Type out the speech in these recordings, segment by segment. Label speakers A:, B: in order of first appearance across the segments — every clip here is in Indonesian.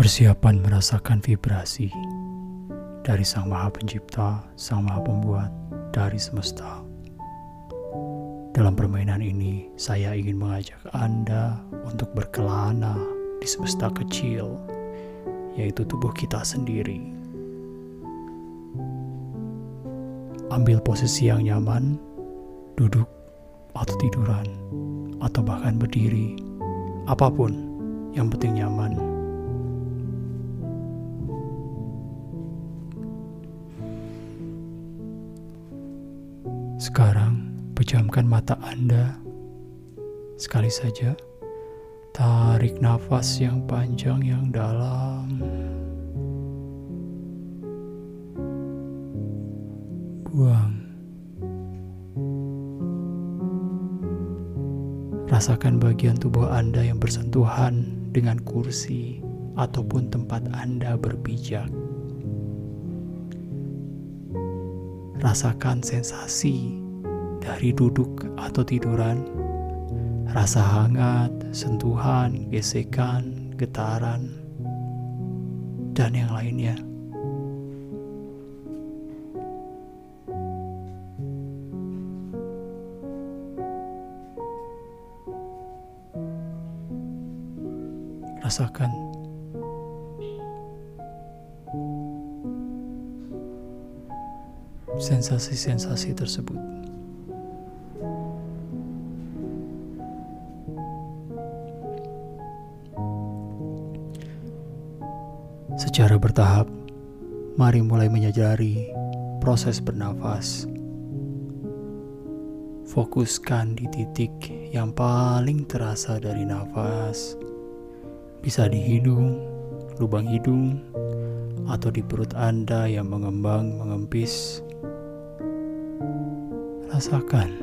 A: Persiapan merasakan vibrasi dari Sang Maha Pencipta, Sang Maha Pembuat dari semesta. Dalam permainan ini, saya ingin mengajak Anda untuk berkelana di semesta kecil, yaitu tubuh kita sendiri. Ambil posisi yang nyaman, duduk atau tiduran, atau bahkan berdiri, apa pun yang penting nyaman. Sekarang, pejamkan mata Anda. Sekali saja, tarik nafas yang panjang yang dalam. Buang. Rasakan bagian tubuh Anda yang bersentuhan dengan kursi ataupun tempat Anda berpijak. Rasakan sensasi dari duduk atau tiduran, rasa hangat, sentuhan, gesekan, getaran, dan yang lainnya. Rasakan sensasi-sensasi tersebut. Secara bertahap, mari mulai menyadari proses bernafas. Fokuskan di titik yang paling terasa dari nafas. Bisa di hidung, lubang hidung, atau di perut Anda yang mengembang mengempis rasakan.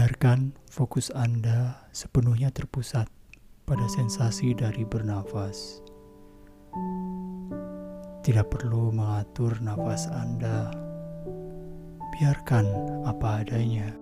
A: Biarkan fokus Anda sepenuhnya terpusat pada sensasi dari bernafas. Tidak perlu mengatur nafas Anda. Biarkan apa adanya.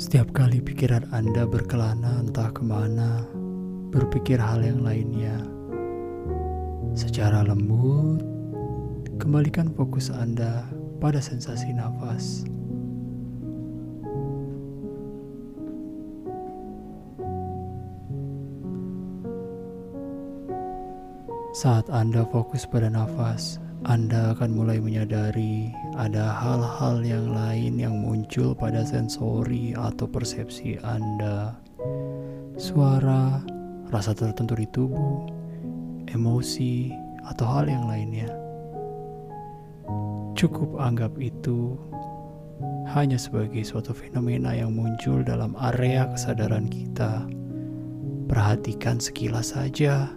A: Setiap kali pikiran Anda berkelana entah ke mana, berpikir hal yang lainnya. Secara lembut, kembalikan fokus Anda pada sensasi nafas. Saat Anda fokus pada nafas, anda akan mulai menyadari ada hal-hal yang lain yang muncul pada sensori atau persepsi Anda. Suara, rasa tertentu di tubuh, emosi, atau hal yang lainnya. Cukup anggap itu hanya sebagai suatu fenomena yang muncul dalam area kesadaran kita. Perhatikan sekilas saja,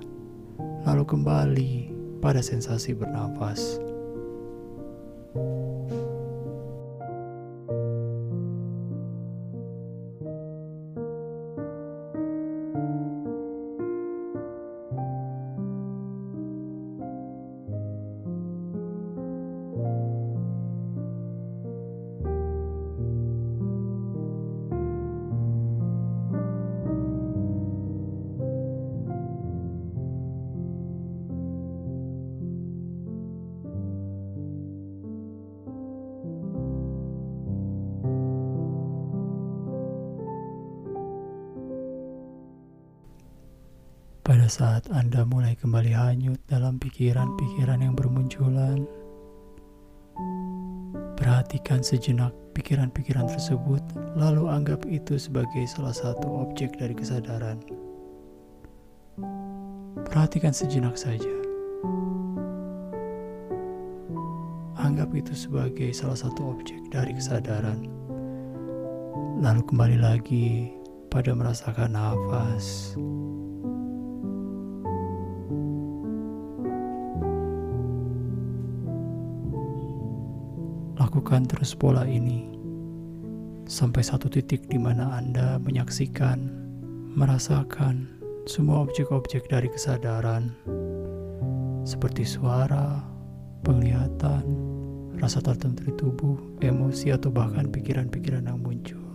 A: lalu kembali pada sensasi bernafas. Saat Anda mulai kembali hanyut dalam pikiran-pikiran yang bermunculan, perhatikan sejenak pikiran-pikiran tersebut, lalu anggap itu sebagai salah satu objek dari kesadaran. Perhatikan sejenak saja. Anggap itu sebagai salah satu objek dari kesadaran. Lalu kembali lagi pada merasakan nafas. Lakukan terus pola ini sampai satu titik di mana Anda menyaksikan, merasakan semua objek-objek dari kesadaran, seperti suara, penglihatan, rasa tertentu di tubuh, emosi, atau bahkan pikiran-pikiran yang muncul.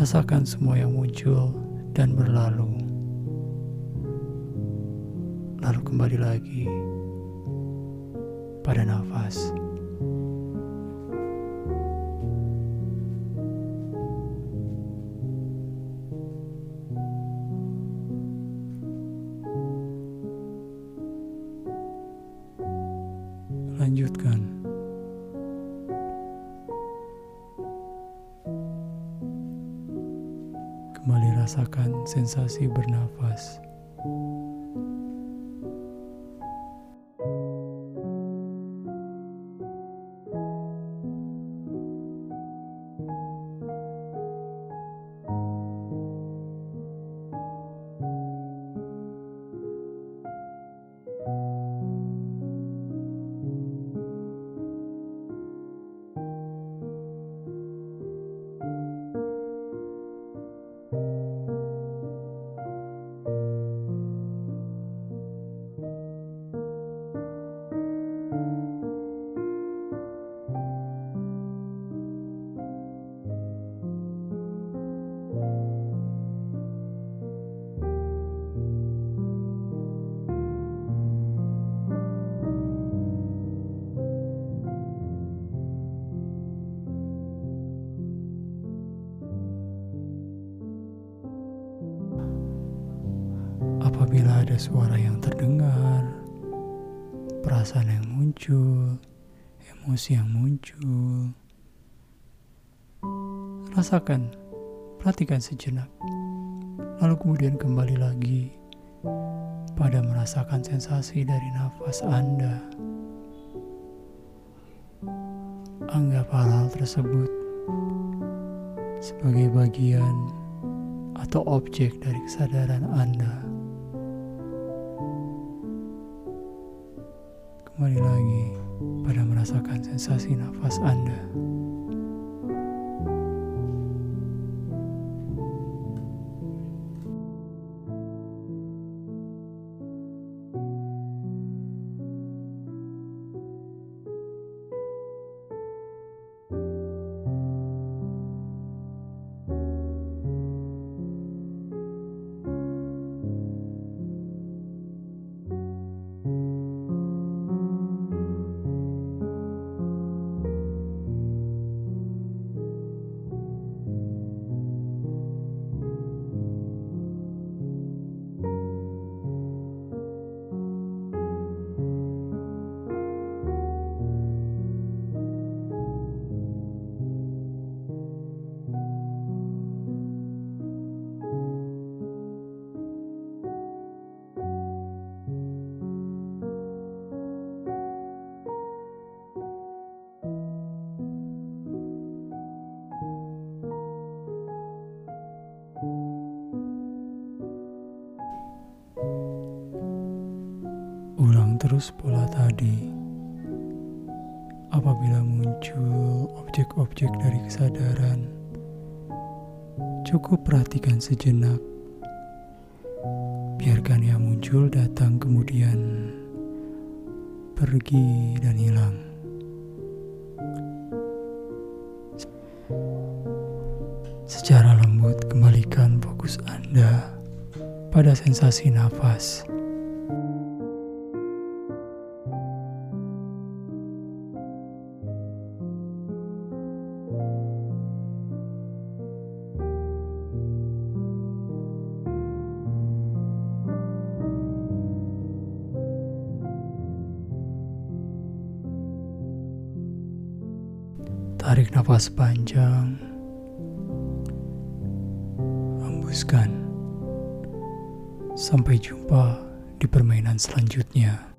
A: Rasakan semua yang muncul dan berlalu lalu kembali lagi pada nafas. Lanjutkan. Kembali rasakan sensasi bernafas. Suara yang terdengar, perasaan yang muncul, emosi yang muncul. Rasakan, perhatikan sejenak, lalu kemudian kembali lagi pada merasakan sensasi dari nafas Anda. Anggap hal-hal tersebut sebagai bagian atau objek dari kesadaran Anda. Kembali lagi pada merasakan sensasi nafas Anda. Terus pola tadi. Apabila muncul objek-objek dari kesadaran, cukup perhatikan sejenak. Biarkan yang muncul datang kemudian pergi dan hilang. Secara lembut kembalikan fokus Anda pada sensasi nafas. Tarik nafas panjang, hembuskan. Sampai jumpa di permainan selanjutnya.